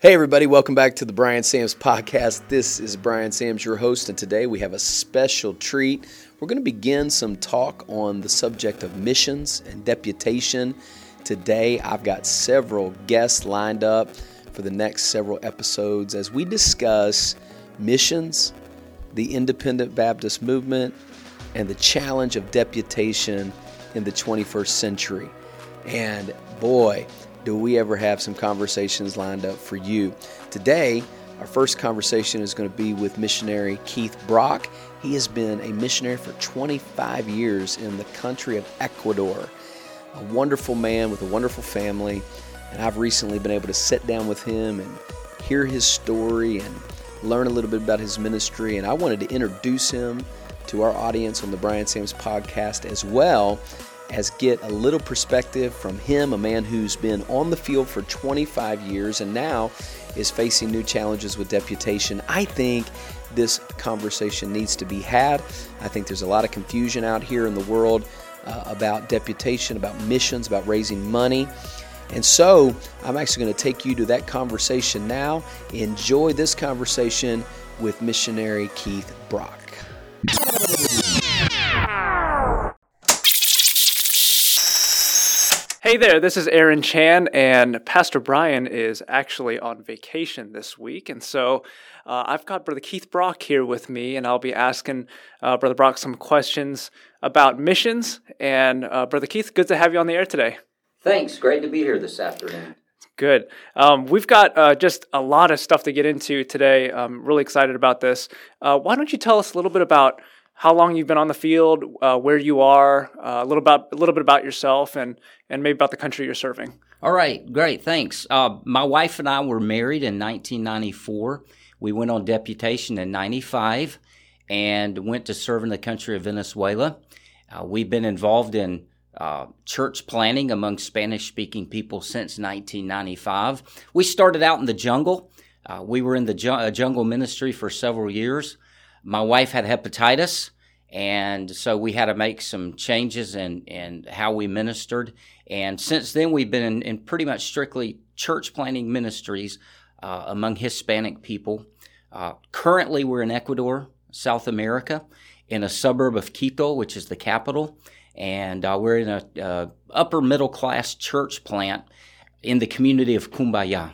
Hey, everybody, welcome back to the Brian Sams podcast. This is Brian Sams, your host, and today we have a special treat. We're going to begin some talk on the subject of missions and deputation. Today, I've got several guests lined up for the next several episodes as we discuss missions, the independent Baptist movement, and the challenge of deputation in the 21st century. And boy, do we ever have some conversations lined up for you. Today, our first conversation is going to be with missionary Keith Brock. He has been a missionary for 25 years in the country of Ecuador. A wonderful man with a wonderful family, and I've recently been able to sit down with him and hear his story and learn a little bit about his ministry. And I wanted to introduce him to our audience on the Brian Sams podcast as well as get a little perspective from him, a man who's been on the field for 25 years and now is facing new challenges with deputation. I think this conversation needs to be had. I think there's a lot of confusion out here in the world uh, about deputation, about missions, about raising money. And so I'm actually going to take you to that conversation now. Enjoy this conversation with missionary Keith Brock. Hey there, this is Aaron Chan, and Pastor Brian is actually on vacation this week. And so uh, I've got Brother Keith Brock here with me, and I'll be asking uh, Brother Brock some questions about missions. And uh, Brother Keith, good to have you on the air today. Thanks. Great to be here this afternoon. Good. Um, we've got uh, just a lot of stuff to get into today. I'm really excited about this. Uh, why don't you tell us a little bit about how long you've been on the field, uh, where you are, uh, a little about a little bit about yourself, and and maybe about the country you're serving. All right, great, thanks. Uh, my wife and I were married in 1994. We went on deputation in '95 and went to serve in the country of Venezuela. Uh, we've been involved in uh, church planting among Spanish-speaking people since 1995. We started out in the jungle. Uh, we were in the ju- jungle ministry for several years my wife had hepatitis, and so we had to make some changes in, in how we ministered. And since then, we've been in, in pretty much strictly church planting ministries uh, among Hispanic people. Uh, currently, we're in Ecuador, South America, in a suburb of Quito, which is the capital, and uh, we're in a uh, upper middle class church plant in the community of Cumbaya.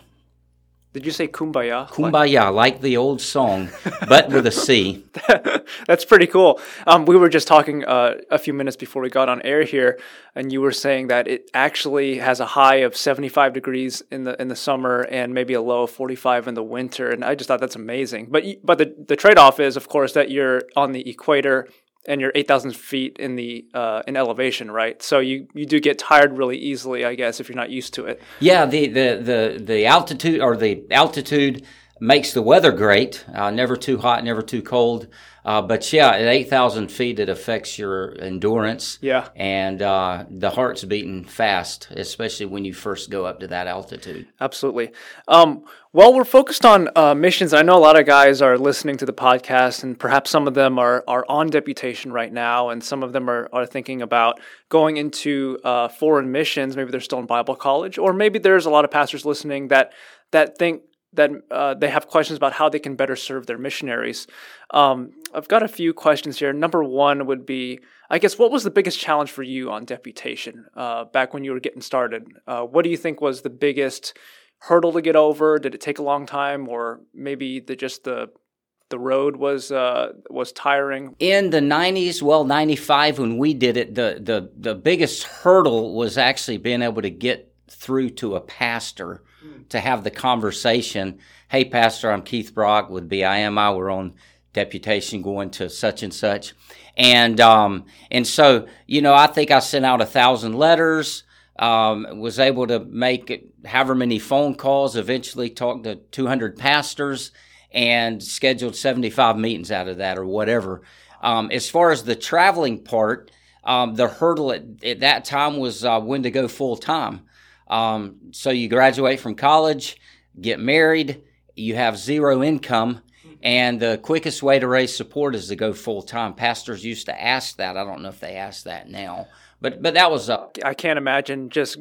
Did you say kumbaya? Kumbaya, like the old song, but with a C. That's pretty cool. Um, we were just talking uh, a few minutes before we got on air here, and you were saying that it actually has a high of 75 degrees in the in the summer and maybe a low of 45 in the winter. And I just thought that's amazing. But but the the trade off is, of course, that you're on the equator and you're 8,000 feet in the uh, in elevation, right? So you, you do get tired really easily, I guess, if you're not used to it. Yeah, the the the, the altitude or the altitude makes the weather great. Uh, never too hot, never too cold. Uh, but yeah, at 8,000 feet, it affects your endurance. Yeah. And uh, the heart's beating fast, especially when you first go up to that altitude. Absolutely. Um, well, we're focused on uh, missions. I know a lot of guys are listening to the podcast, and perhaps some of them are, are on deputation right now, and some of them are, are thinking about going into uh, foreign missions. Maybe they're still in Bible college, or maybe there's a lot of pastors listening that that think that uh, they have questions about how they can better serve their missionaries. Um, I've got a few questions here. Number one would be, I guess, what was the biggest challenge for you on deputation uh, back when you were getting started? Uh, what do you think was the biggest hurdle to get over? Did it take a long time, or maybe the just the the road was uh, was tiring? In the '90s, well, '95 when we did it, the the the biggest hurdle was actually being able to get through to a pastor to have the conversation. Hey, Pastor, I'm Keith Brock with BIMI. We're on deputation going to such and such. And, um, and so, you know, I think I sent out a thousand letters, um, was able to make however many phone calls, eventually talked to 200 pastors and scheduled 75 meetings out of that or whatever. Um, as far as the traveling part, um, the hurdle at, at, that time was uh, when to go full time. Um, so you graduate from college, get married, you have zero income, and the quickest way to raise support is to go full time. Pastors used to ask that. I don't know if they ask that now, but but that was uh, I can't imagine just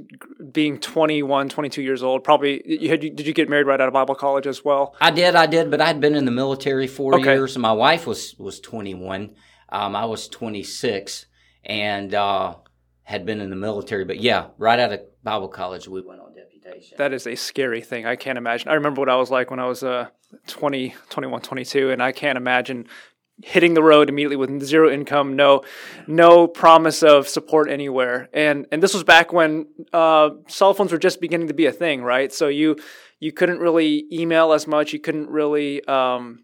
being 21, 22 years old. Probably you had did you get married right out of Bible college as well? I did, I did, but I'd been in the military four Okay. years. My wife was was 21. Um, I was 26, and uh, had been in the military. But yeah, right out of Bible college, we went on deputation. That is a scary thing. I can't imagine. I remember what I was like when I was uh 20, 21, 22 and I can't imagine hitting the road immediately with zero income, no no promise of support anywhere. And and this was back when uh, cell phones were just beginning to be a thing, right? So you you couldn't really email as much, you couldn't really um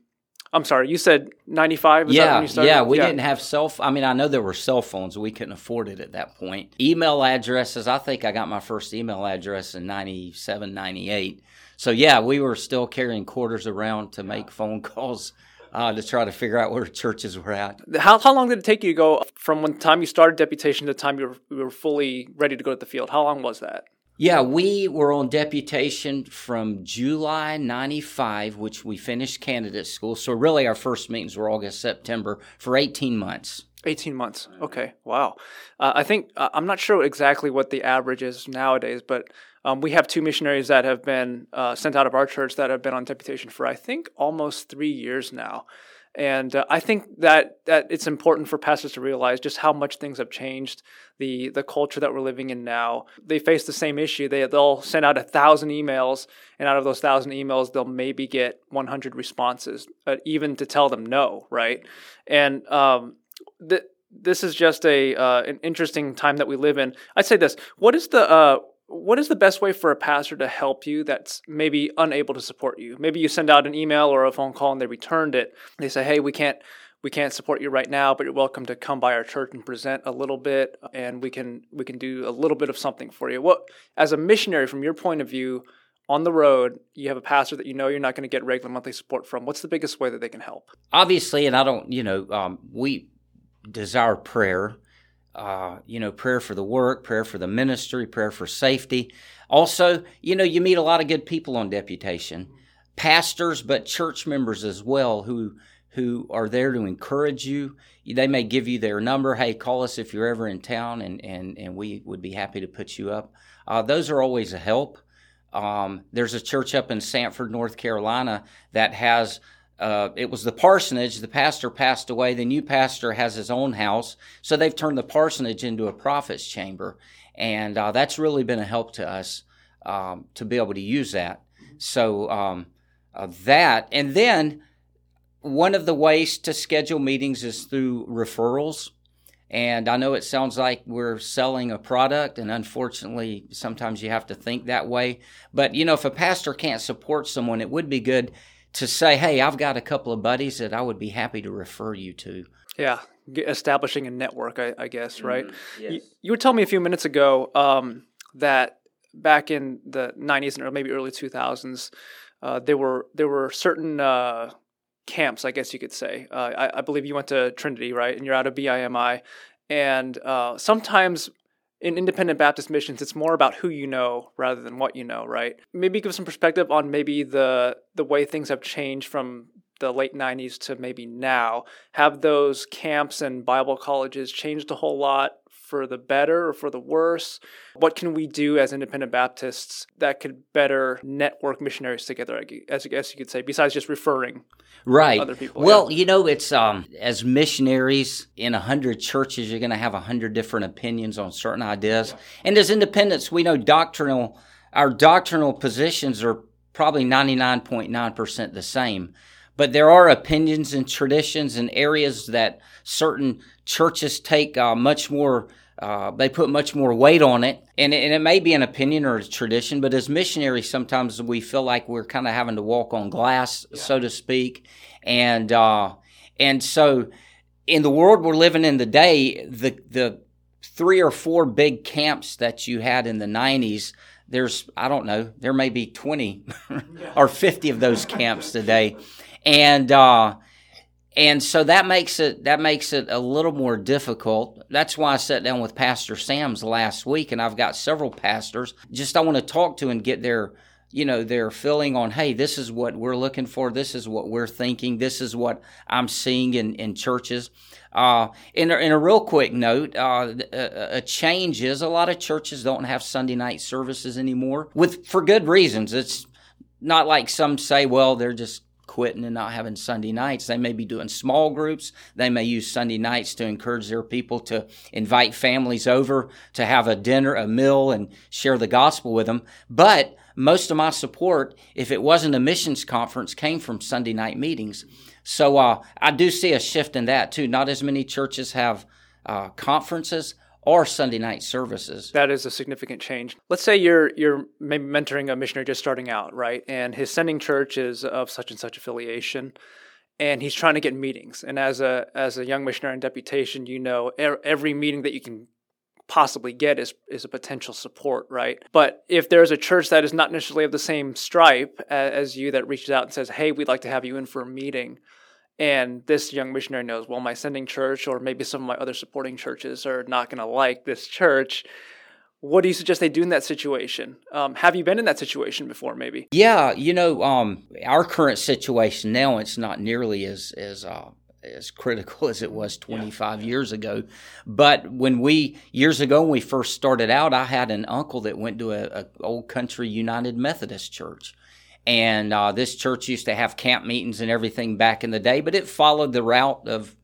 I'm sorry, you said 95 is that yeah, when you started? yeah, we didn't have cell. F- I mean, I know there were cell phones. We couldn't afford it at that point. Email addresses. I think I got my first email address in 97, 98. So yeah, we were still carrying quarters around to make phone calls uh, to try to figure out where churches were at. How, how long did it take you to go from when time you started deputation to the time you were, you were fully ready to go to the field? How long was that? Yeah, we were on deputation from July 95, which we finished candidate school. So really our first meetings were August, September for 18 months. 18 months. Okay. Wow. Uh, I think, uh, I'm not sure exactly what the average is nowadays, but um, we have two missionaries that have been uh, sent out of our church that have been on deputation for, I think, almost three years now. And uh, I think that, that it's important for pastors to realize just how much things have changed, the the culture that we're living in now. They face the same issue. They they'll send out a thousand emails, and out of those thousand emails, they'll maybe get 100 responses, uh, even to tell them no, right? And um, th- this is just a uh, an interesting time that we live in. I'd say this: what is the uh, what is the best way for a pastor to help you that's maybe unable to support you? Maybe you send out an email or a phone call and they returned it. They say, "Hey, we can't we can't support you right now, but you're welcome to come by our church and present a little bit, and we can we can do a little bit of something for you." What as a missionary, from your point of view, on the road, you have a pastor that you know you're not going to get regular monthly support from. What's the biggest way that they can help? Obviously, and I don't, you know, um, we desire prayer. Uh, you know, prayer for the work, prayer for the ministry, prayer for safety. Also, you know, you meet a lot of good people on deputation, pastors, but church members as well who who are there to encourage you. They may give you their number. Hey, call us if you're ever in town, and and and we would be happy to put you up. Uh, those are always a help. Um, there's a church up in Sanford, North Carolina, that has uh, it was the parsonage. The pastor passed away. The new pastor has his own house, so they've turned the parsonage into a prophet's chamber, and uh, that's really been a help to us um, to be able to use that. So um, uh, that, and then one of the ways to schedule meetings is through referrals. And I know it sounds like we're selling a product, and unfortunately, sometimes you have to think that way. But you know, if a pastor can't support someone, it would be good to say, "Hey, I've got a couple of buddies that I would be happy to refer you to." Yeah, establishing a network, I, I guess, right? Yes. You, you were telling me a few minutes ago um, that back in the '90s or maybe early 2000s, uh, there were there were certain uh, camps, I guess you could say. Uh, I, I believe you went to Trinity, right? And you're out of BIMI, and uh, sometimes. In independent Baptist missions, it's more about who you know rather than what you know, right? Maybe give some perspective on maybe the the way things have changed from the late 90s to maybe now have those camps and bible colleges changed a whole lot for the better or for the worse? What can we do as independent baptists that could better network missionaries together I as I guess you could say besides just referring right. other people, well you know it's um as missionaries in a hundred churches you're going to have a hundred different opinions on certain ideas. And as independents we know doctrinal our doctrinal positions are probably 99.9% the same but there are opinions and traditions and areas that certain churches take uh, much more uh, they put much more weight on it. And, it, and it may be an opinion or a tradition but as missionaries sometimes we feel like we're kind of having to walk on glass so to speak. And uh, and so in the world we're living in today the the three or four big camps that you had in the 90s there's i don't know there may be 20 or 50 of those camps today and uh, and so that makes it that makes it a little more difficult. That's why I sat down with Pastor Sams last week, and I've got several pastors. Just I want to talk to and get their you know they're filling on hey this is what we're looking for. This is what we're thinking. This is what i'm seeing in, in churches. Uh, in, a, in a real quick note uh, a, a change is a lot of churches don't have sunday night services anymore with for good reasons. It's not like some say well they're just quitting and not having Sunday nights. They may be doing small groups. They may use Sunday nights to encourage their people to invite families over to have a dinner, a meal, and share the gospel with them. But most of my support, if it wasn't a missions conference, came from Sunday night meetings. So uh, I do see a shift in that too. Not as many churches have uh, conferences or Sunday night services. That is a significant change. Let's say you're you're maybe mentoring a missionary just starting out, right? And his sending church is of such and such affiliation and he's trying to get meetings. And as a as a young missionary in deputation, you know every meeting that you can possibly get is is a potential support, right? But if there's a church that is not necessarily of the same stripe as you that reaches out and says, "Hey, we'd like to have you in for a meeting," and this young missionary knows, well, my sending church or maybe some of my other supporting churches are not going to like this church. What do you suggest they do in that situation? Um, have you been in that situation before, maybe? Yeah, you know, um, our current situation now, it's not nearly as as uh, as critical as it was 25 yeah. years ago. But when we years ago when we first started out, I had an uncle that went to a, a old country United Methodist church. And uh, this church used to have camp meetings and everything back in the day, but it followed the route of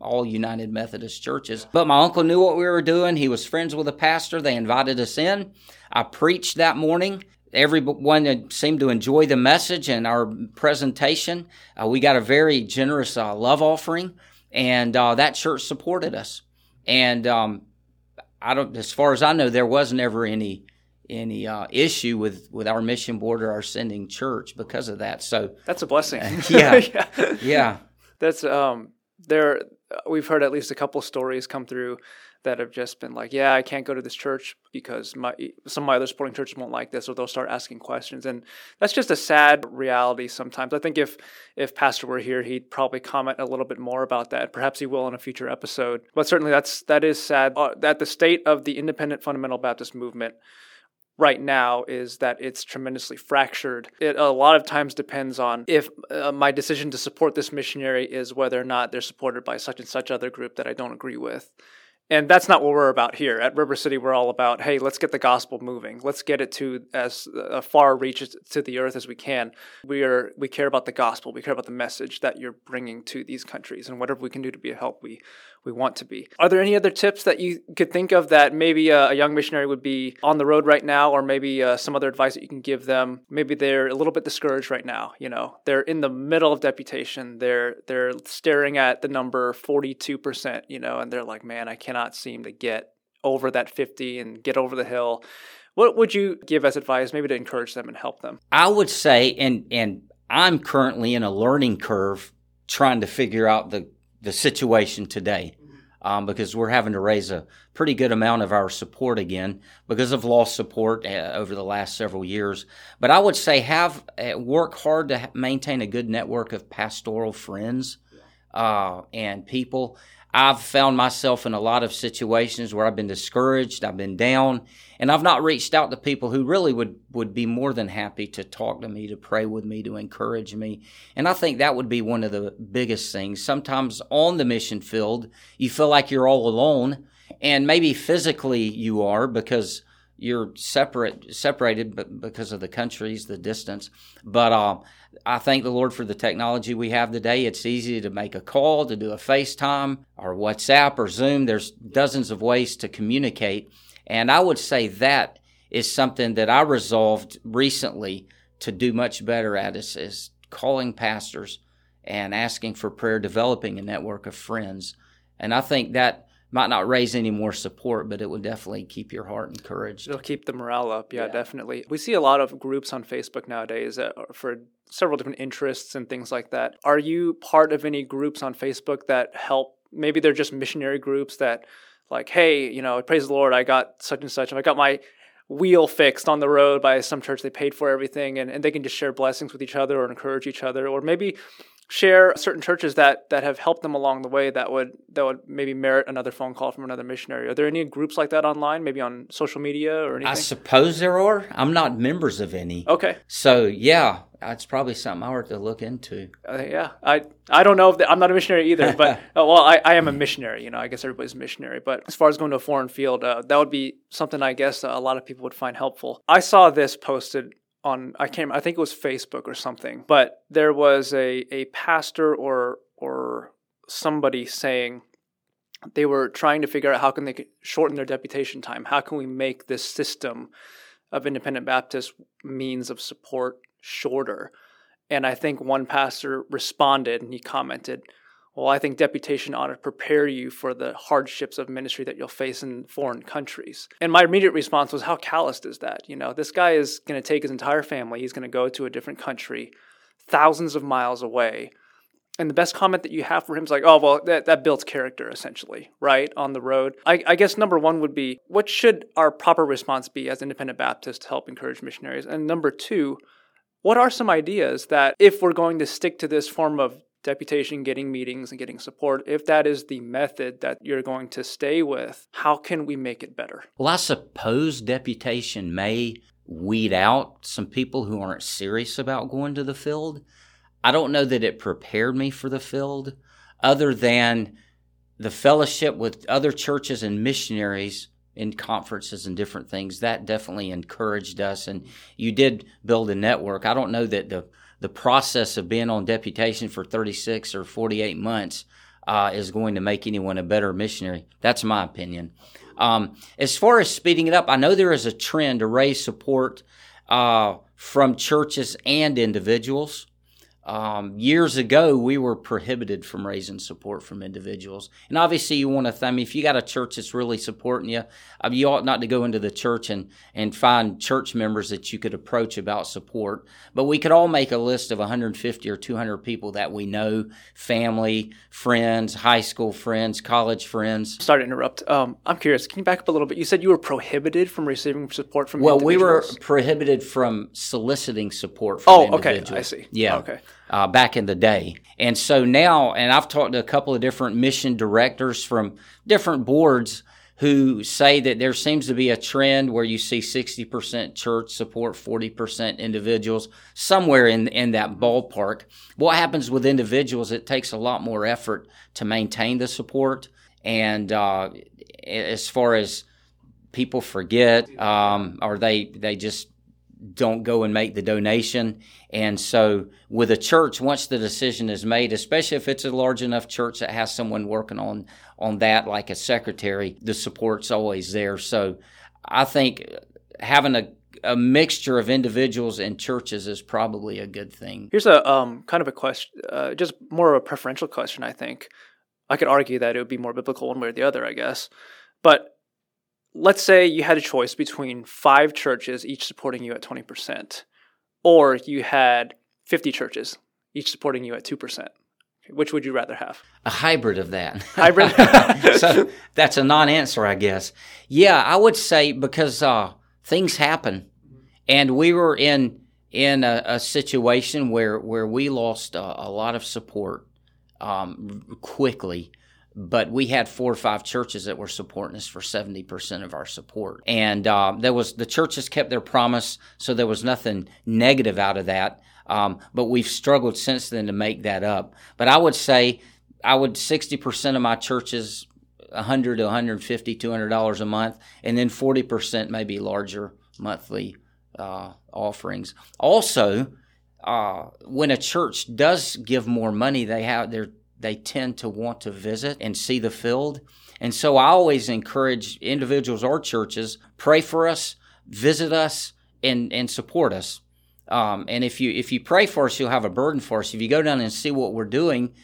all United Methodist churches. But my uncle knew what we were doing. He was friends with a pastor. They invited us in. I preached that morning everyone seemed to enjoy the message and our presentation. Uh, we got a very generous uh, love offering, and uh, that church supported us. And um, I don't, as far as I know, there was never any any uh, issue with with our mission board or our sending church because of that. So that's a blessing. yeah, yeah, yeah. That's um. There, we've heard at least a couple stories come through that have just been like, yeah, I can't go to this church because my some of my other supporting churches won't like this, or they'll start asking questions, and that's just a sad reality. Sometimes I think if if Pastor were here, he'd probably comment a little bit more about that. Perhaps he will in a future episode. But certainly, that's that is sad. Uh, that the state of the independent fundamental Baptist movement right now is that it's tremendously fractured. It a lot of times depends on if uh, my decision to support this missionary is whether or not they're supported by such and such other group that I don't agree with. And that's not what we're about here. At River City, we're all about, hey, let's get the gospel moving. Let's get it to as uh, far reach to the earth as we can. We are we care about the gospel. We care about the message that you're bringing to these countries, and whatever we can do to be a help, we we want to be. Are there any other tips that you could think of that maybe a, a young missionary would be on the road right now, or maybe uh, some other advice that you can give them? Maybe they're a little bit discouraged right now. You know, they're in the middle of deputation. They're they're staring at the number forty two percent. You know, and they're like, man, I cannot seem to get over that fifty and get over the hill. What would you give as advice, maybe to encourage them and help them? I would say, and and I'm currently in a learning curve trying to figure out the the situation today um, because we're having to raise a pretty good amount of our support again because of lost support uh, over the last several years. But I would say have uh, work hard to maintain a good network of pastoral friends uh, and people I've found myself in a lot of situations where I've been discouraged, I've been down, and I've not reached out to people who really would, would be more than happy to talk to me, to pray with me, to encourage me. And I think that would be one of the biggest things. Sometimes on the mission field, you feel like you're all alone, and maybe physically you are because you're separate separated because of the countries the distance. But uh, i thank the lord for the technology we have today. It's easy to make a call to do a facetime or whatsapp or zoom. There's dozens of ways to communicate. And i would say that is something that i resolved recently to do much better at is, is calling pastors and asking for prayer developing a network of friends. And i think that might not raise any more support, but it would definitely keep your heart encouraged. It'll keep the morale up. Yeah, yeah. definitely. We see a lot of groups on Facebook nowadays for several different interests and things like that. Are you part of any groups on Facebook that help? Maybe they're just missionary groups that, like, hey, you know, praise the Lord, I got such and such, I got my wheel fixed on the road by some church they paid for everything and, and they can just share blessings with each other or encourage each other or maybe share certain churches that that have helped them along the way that would that would maybe merit another phone call from another missionary? Are there any groups like that online, maybe on social media or anything? I suppose there are. I'm not members of any. Okay. So yeah, that's probably something I were to look into. Uh, yeah, I I don't know if the, I'm not a missionary either, but uh, well, I, I am a missionary. You know, I guess everybody's a missionary. But as far as going to a foreign field, uh, that would be something I guess a lot of people would find helpful. I saw this posted on I can't I think it was Facebook or something, but there was a a pastor or or somebody saying they were trying to figure out how can they shorten their deputation time. How can we make this system of independent Baptist means of support shorter? And I think one pastor responded and he commented, well, I think deputation ought to prepare you for the hardships of ministry that you'll face in foreign countries. And my immediate response was, how calloused is that? You know, this guy is going to take his entire family, he's going to go to a different country, thousands of miles away. And the best comment that you have for him is like, oh, well, that, that builds character, essentially, right, on the road. I, I guess number one would be, what should our proper response be as independent Baptists to help encourage missionaries? And number two, what are some ideas that if we're going to stick to this form of deputation, getting meetings, and getting support, if that is the method that you're going to stay with, how can we make it better? Well, I suppose deputation may weed out some people who aren't serious about going to the field. I don't know that it prepared me for the field, other than the fellowship with other churches and missionaries in conferences and different things. That definitely encouraged us. And you did build a network. I don't know that the the process of being on deputation for 36 or 48 months uh, is going to make anyone a better missionary. That's my opinion. Um, as far as speeding it up, I know there is a trend to raise support uh, from churches and individuals. Um, years ago, we were prohibited from raising support from individuals. And obviously, you want to, I mean, if you got a church that's really supporting you, I mean, you ought not to go into the church and, and find church members that you could approach about support. But we could all make a list of 150 or 200 people that we know family, friends, high school friends, college friends. Sorry to interrupt. Um, I'm curious. Can you back up a little bit? You said you were prohibited from receiving support from well, we were prohibited from soliciting support from oh, okay. I see. Yeah. Okay uh, back in the day. And so now, and I've talked to a couple of different mission directors from different boards who say that there seems to be a trend where you see 60% church support, 40% individuals, somewhere in, in that ballpark. What happens with individuals, it takes a lot more effort to maintain the support. And uh, as far as people forget um, or they, they just don't go and make the donation. And so with a church, once the decision is made, especially if it's a large enough church that has someone working on, on that, like a secretary, the support's always there. So I think having a, a mixture of individuals and churches is probably a good thing. Here's a um, kind of a question, uh, just more of a preferential question, I think. I could argue that it would be more biblical one way or the other, I guess. But let's say you had a choice between five churches, each supporting you at 20%, or you had 50 churches, each supporting you at 2%. Which would you rather have? A hybrid of that. Hybrid? so that's a non answer, I guess. Yeah, I would say because uh, things happen. And we were in in a, a situation where, where we lost a, a lot of support um, quickly but we had four or five churches that were supporting us for 70% of our support. And uh, there was the churches kept their promise, so there was nothing negative out of that. Um, but we've struggled since then to make that up. But I would say, I would 60% of my churches, 100 to 150, 200 dollars a month, and then 40% maybe larger monthly uh, offerings. Also, uh, when a church does give more money, they have their they tend to want to visit and see the field. And so I always encourage individuals or churches pray for us, visit us, and and support us. Um, and if you if you pray for us, you'll have a burden for us. If you go down and see what we're doing,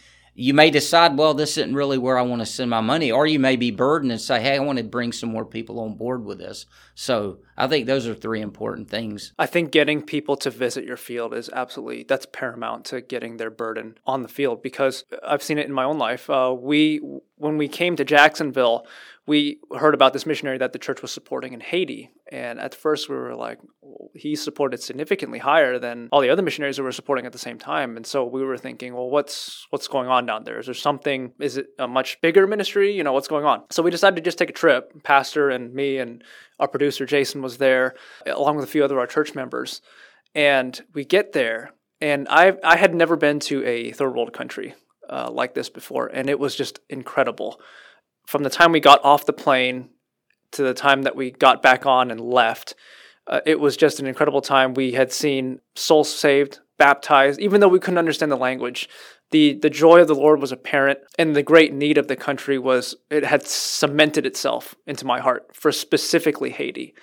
you may decide, well, this isn't really where I want to send my money, or you may be burdened and say, hey, I want to bring some more people on board with this. So I think those are three important things. I think getting people to visit your field is absolutely that's paramount to getting their burden on the field because I've seen it in my own life. Uh, we when we came to Jacksonville, we heard about this missionary that the church was supporting in Haiti. And at first we were like, he supported significantly higher than all the other missionaries that were supporting at the same time. And so we were thinking, well, what's what's going on down there? Is there something? Is it a much bigger ministry? You know, what's going on? So we decided to just take a trip. Pastor and me and our producer Jason was there, along with a few other our church members. And we get there, and I I had never been to a third world country uh, like this before, and it was just incredible from the time we got off the plane to the time that we got back on and left, uh, it was just an incredible time. We had seen souls saved, baptized, even though we couldn't understand the language. The, the joy of the Lord was apparent, and the great need of the country was, it had cemented itself into my heart for specifically Haiti.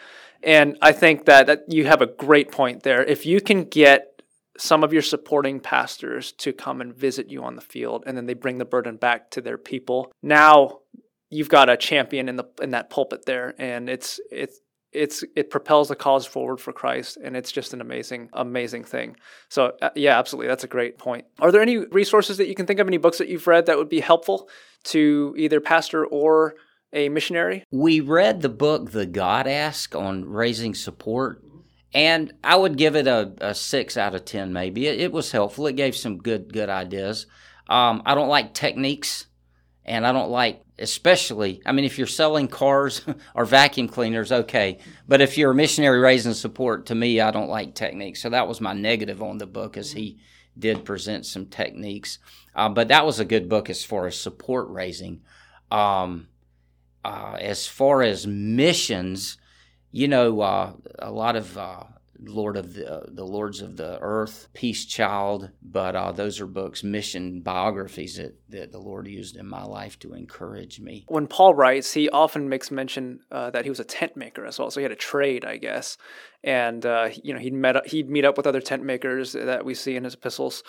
And I think that, that you have a great point there. If you can get some of your supporting pastors to come and visit you on the field, and then they bring the burden back to their people, now you've got a champion in the in that pulpit there, and it's it's it's it propels the cause forward for Christ, and it's just an amazing amazing thing. So uh, yeah, absolutely, that's a great point. Are there any resources that you can think of, any books that you've read that would be helpful to either pastor or a missionary? We read the book The God Ask on raising support. And I would give it a, a six out of ten, maybe. It, it was helpful. It gave some good good ideas. Um, I don't like techniques and I don't like, especially, I mean, if you're selling cars or vacuum cleaners, okay. But if you're a missionary raising support, to me, I don't like techniques. So that was my negative on the book, as he did present some techniques. Uh, but that was a good book as far as support raising. Um, uh, as far as missions, you know, uh, a lot of uh, Lord of the uh, the Lords of the Earth, Peace Child, but uh, those are books, mission biographies that, that the Lord used in my life to encourage me. When Paul writes, he often makes mention uh, that he was a tent maker as well, so he had a trade, I guess, and uh, you know he'd met he'd meet up with other tent makers that we see in his epistles.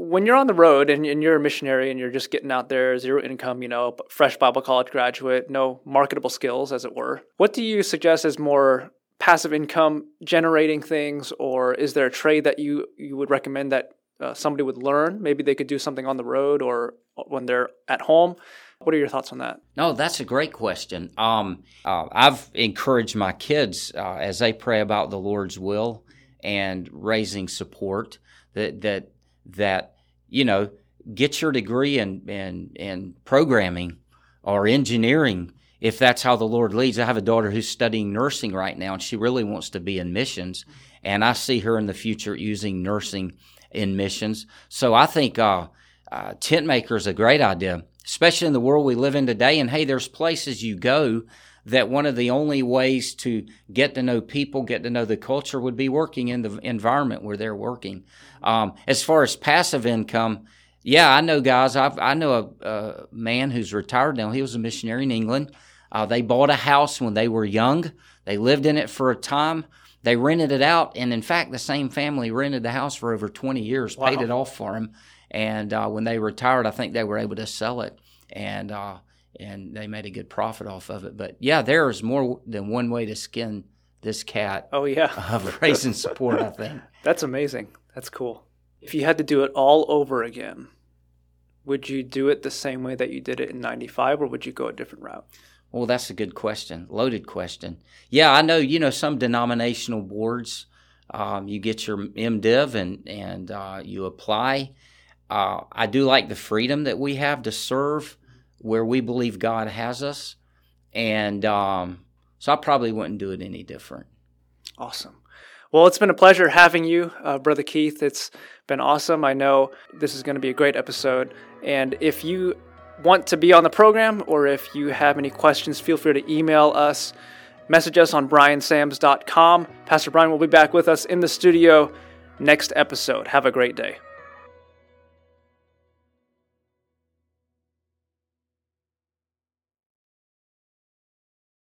When you're on the road and, and you're a missionary and you're just getting out there, zero income, you know, fresh Bible college graduate, no marketable skills, as it were, what do you suggest as more passive income generating things, or is there a trade that you you would recommend that uh, somebody would learn? Maybe they could do something on the road or when they're at home. What are your thoughts on that? No, that's a great question. Um, uh, I've encouraged my kids uh, as they pray about the Lord's will and raising support that that that you know get your degree in in, in programming or engineering if that's how the Lord leads. I have a daughter who's studying nursing right now, and she really wants to be in missions. And I see her in the future using nursing in missions. So I think uh, uh, tent maker is a great idea, especially in the world we live in today. And hey, there's places you go that one of the only ways to get to know people, get to know the culture, would be working in the environment where they're working. Um, as far as passive income, yeah, I know guys. I've, i know a, a, man who's retired now. He was a missionary in England. Uh, they bought a house when they were young. They lived in it for a time. They rented it out, and in fact, the same family rented the house for over 20 years, wow. paid it off for them. And uh, when they retired, I think they were able to sell it, and uh, and they made a good profit off of it. But yeah, there is more than one way to skin this cat. Oh yeah, of raising support. I think that's amazing. That's cool. If you had to do it all over again, would you do it the same way that you did it in '95, or would you go a different route? Well, that's a good question, loaded question. Yeah, I know. You know, some denominational boards, um, you get your MDiv and and uh, you apply. Uh, I do like the freedom that we have to serve where we believe God has us, and um, so I probably wouldn't do it any different. Awesome. Well, it's been a pleasure having you, uh, Brother Keith. It's been awesome. I know this is going to be a great episode. And if you want to be on the program or if you have any questions, feel free to email us. Message us on briansams.com. Pastor Brian will be back with us in the studio next episode. Have a great day.